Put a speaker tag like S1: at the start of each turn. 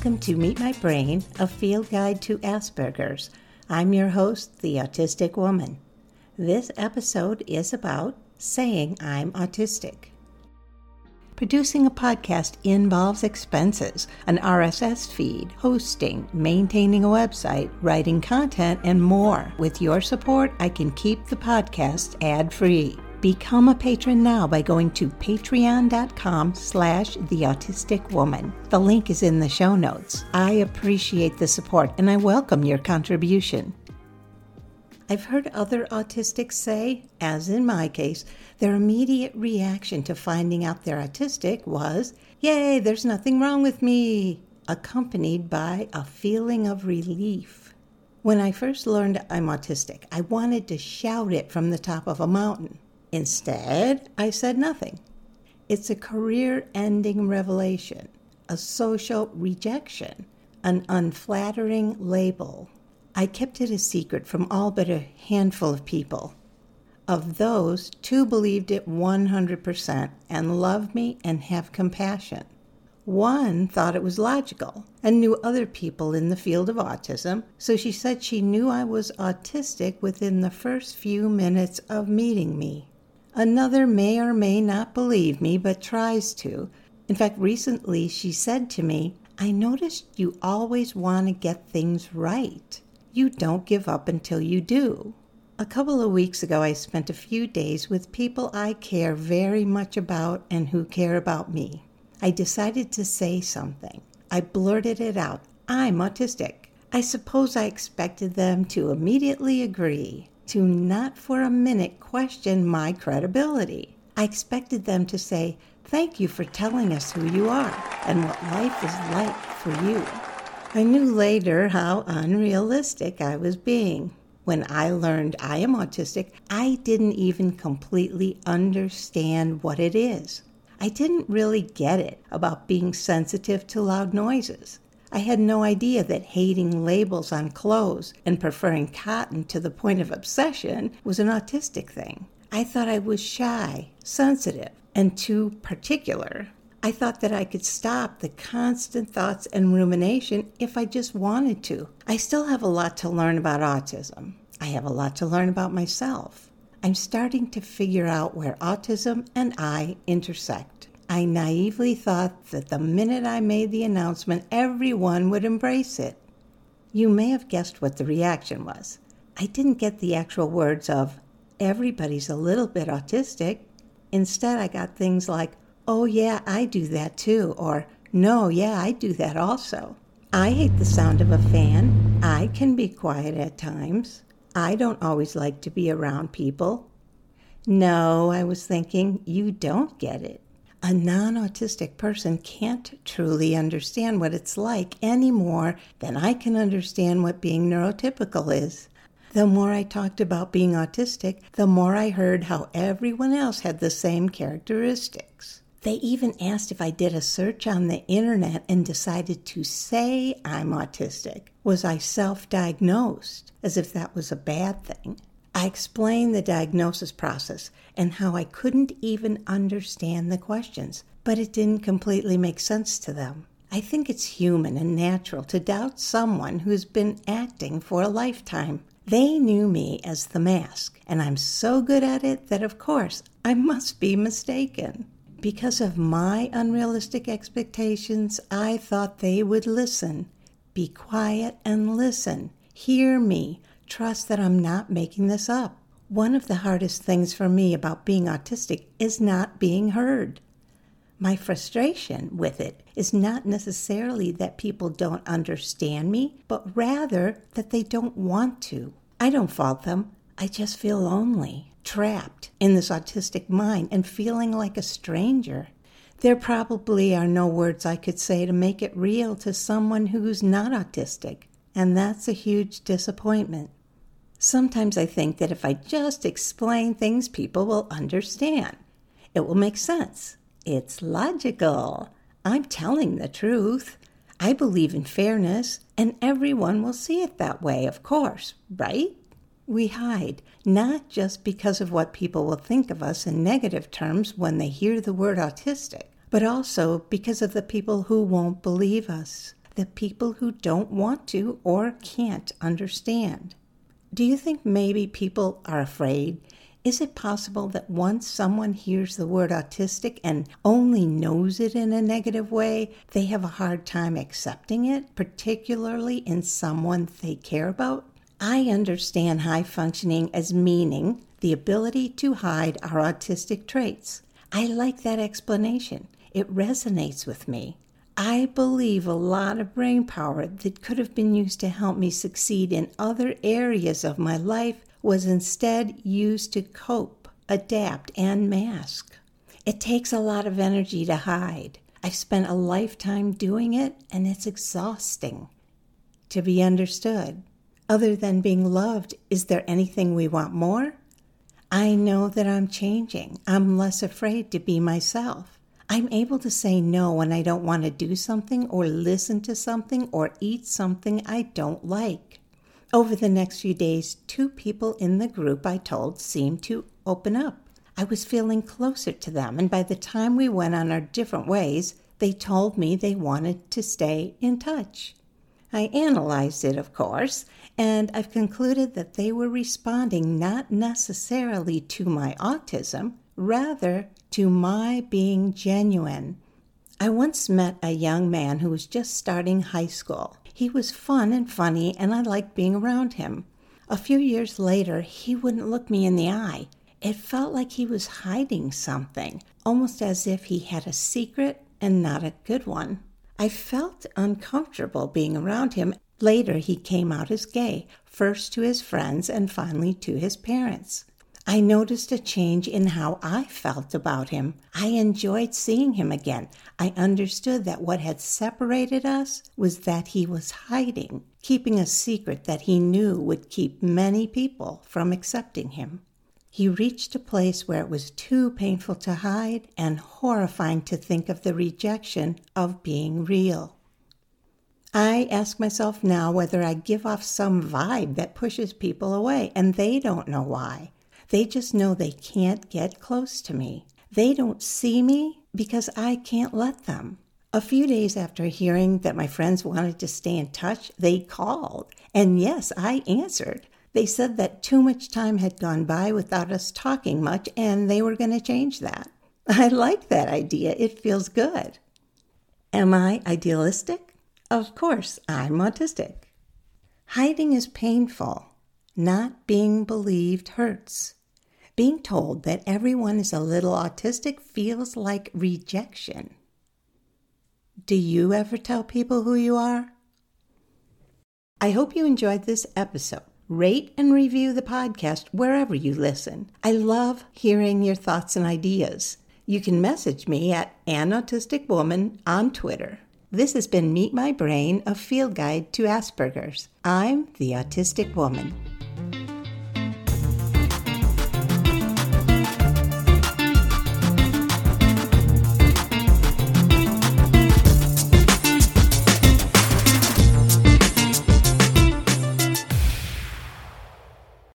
S1: Welcome to Meet My Brain, a field guide to Asperger's. I'm your host, the Autistic Woman. This episode is about saying I'm autistic. Producing a podcast involves expenses, an RSS feed, hosting, maintaining a website, writing content, and more. With your support, I can keep the podcast ad-free. Become a patron now by going to patreon.com slash the autistic woman. The link is in the show notes. I appreciate the support and I welcome your contribution. I've heard other autistics say, as in my case, their immediate reaction to finding out they're autistic was, Yay, there's nothing wrong with me, accompanied by a feeling of relief. When I first learned I'm autistic, I wanted to shout it from the top of a mountain. Instead, I said nothing. It's a career ending revelation, a social rejection, an unflattering label. I kept it a secret from all but a handful of people. Of those, two believed it 100% and loved me and have compassion. One thought it was logical and knew other people in the field of autism, so she said she knew I was autistic within the first few minutes of meeting me. Another may or may not believe me, but tries to. In fact, recently she said to me, I noticed you always want to get things right. You don't give up until you do. A couple of weeks ago, I spent a few days with people I care very much about and who care about me. I decided to say something. I blurted it out I'm autistic. I suppose I expected them to immediately agree to not for a minute question my credibility. I expected them to say, Thank you for telling us who you are and what life is like for you. I knew later how unrealistic I was being. When I learned I am autistic, I didn't even completely understand what it is. I didn't really get it about being sensitive to loud noises. I had no idea that hating labels on clothes and preferring cotton to the point of obsession was an autistic thing. I thought I was shy, sensitive, and too particular. I thought that I could stop the constant thoughts and rumination if I just wanted to. I still have a lot to learn about autism. I have a lot to learn about myself. I'm starting to figure out where autism and I intersect. I naively thought that the minute I made the announcement, everyone would embrace it. You may have guessed what the reaction was. I didn't get the actual words of, everybody's a little bit autistic. Instead, I got things like, oh, yeah, I do that too, or no, yeah, I do that also. I hate the sound of a fan. I can be quiet at times. I don't always like to be around people. No, I was thinking, you don't get it a non autistic person can't truly understand what it's like any more than I can understand what being neurotypical is. The more I talked about being autistic, the more I heard how everyone else had the same characteristics. They even asked if I did a search on the internet and decided to say I'm autistic. Was I self diagnosed? As if that was a bad thing. I explained the diagnosis process and how I couldn't even understand the questions, but it didn't completely make sense to them. I think it's human and natural to doubt someone who's been acting for a lifetime. They knew me as the mask, and I'm so good at it that, of course, I must be mistaken. Because of my unrealistic expectations, I thought they would listen. Be quiet and listen. Hear me trust that I'm not making this up. One of the hardest things for me about being autistic is not being heard. My frustration with it is not necessarily that people don't understand me, but rather that they don't want to. I don't fault them. I just feel lonely, trapped in this autistic mind, and feeling like a stranger. There probably are no words I could say to make it real to someone who's not autistic, and that's a huge disappointment. Sometimes I think that if I just explain things, people will understand. It will make sense. It's logical. I'm telling the truth. I believe in fairness, and everyone will see it that way, of course, right? We hide, not just because of what people will think of us in negative terms when they hear the word autistic, but also because of the people who won't believe us. the people who don't want to or can't understand. Do you think maybe people are afraid? Is it possible that once someone hears the word autistic and only knows it in a negative way, they have a hard time accepting it, particularly in someone they care about? I understand high functioning as meaning the ability to hide our autistic traits. I like that explanation. It resonates with me. I believe a lot of brain power that could have been used to help me succeed in other areas of my life was instead used to cope, adapt, and mask. It takes a lot of energy to hide. I've spent a lifetime doing it, and it's exhausting. To be understood, other than being loved, is there anything we want more? I know that I'm changing. I'm less afraid to be myself. I'm able to say no when I don't want to do something or listen to something or eat something I don't like. Over the next few days, two people in the group I told seemed to open up. I was feeling closer to them, and by the time we went on our different ways, they told me they wanted to stay in touch. I analyzed it, of course, and I've concluded that they were responding not necessarily to my autism, rather to my being genuine. I once met a young man who was just starting high school. He was fun and funny, and I liked being around him. A few years later, he wouldn't look me in the eye. It felt like he was hiding something, almost as if he had a secret and not a good one. I felt uncomfortable being around him. Later, he came out as gay, first to his friends and finally to his parents. I noticed a change in how I felt about him. I enjoyed seeing him again. I understood that what had separated us was that he was hiding, keeping a secret that he knew would keep many people from accepting him. He reached a place where it was too painful to hide and horrifying to think of the rejection of being real. I ask myself now whether I give off some vibe that pushes people away, and they don't know why. They just know they can't get close to me. They don't see me because I can't let them. A few days after hearing that my friends wanted to stay in touch, they called. And yes, I answered. They said that too much time had gone by without us talking much and they were going to change that. I like that idea. It feels good. Am I idealistic? Of course, I'm autistic. Hiding is painful. Not being believed hurts. Being told that everyone is a little autistic feels like rejection. Do you ever tell people who you are? I hope you enjoyed this episode. Rate and review the podcast wherever you listen. I love hearing your thoughts and ideas. You can message me at An Autistic Woman on Twitter. This has been Meet My Brain, a field guide to Asperger's. I'm the Autistic Woman.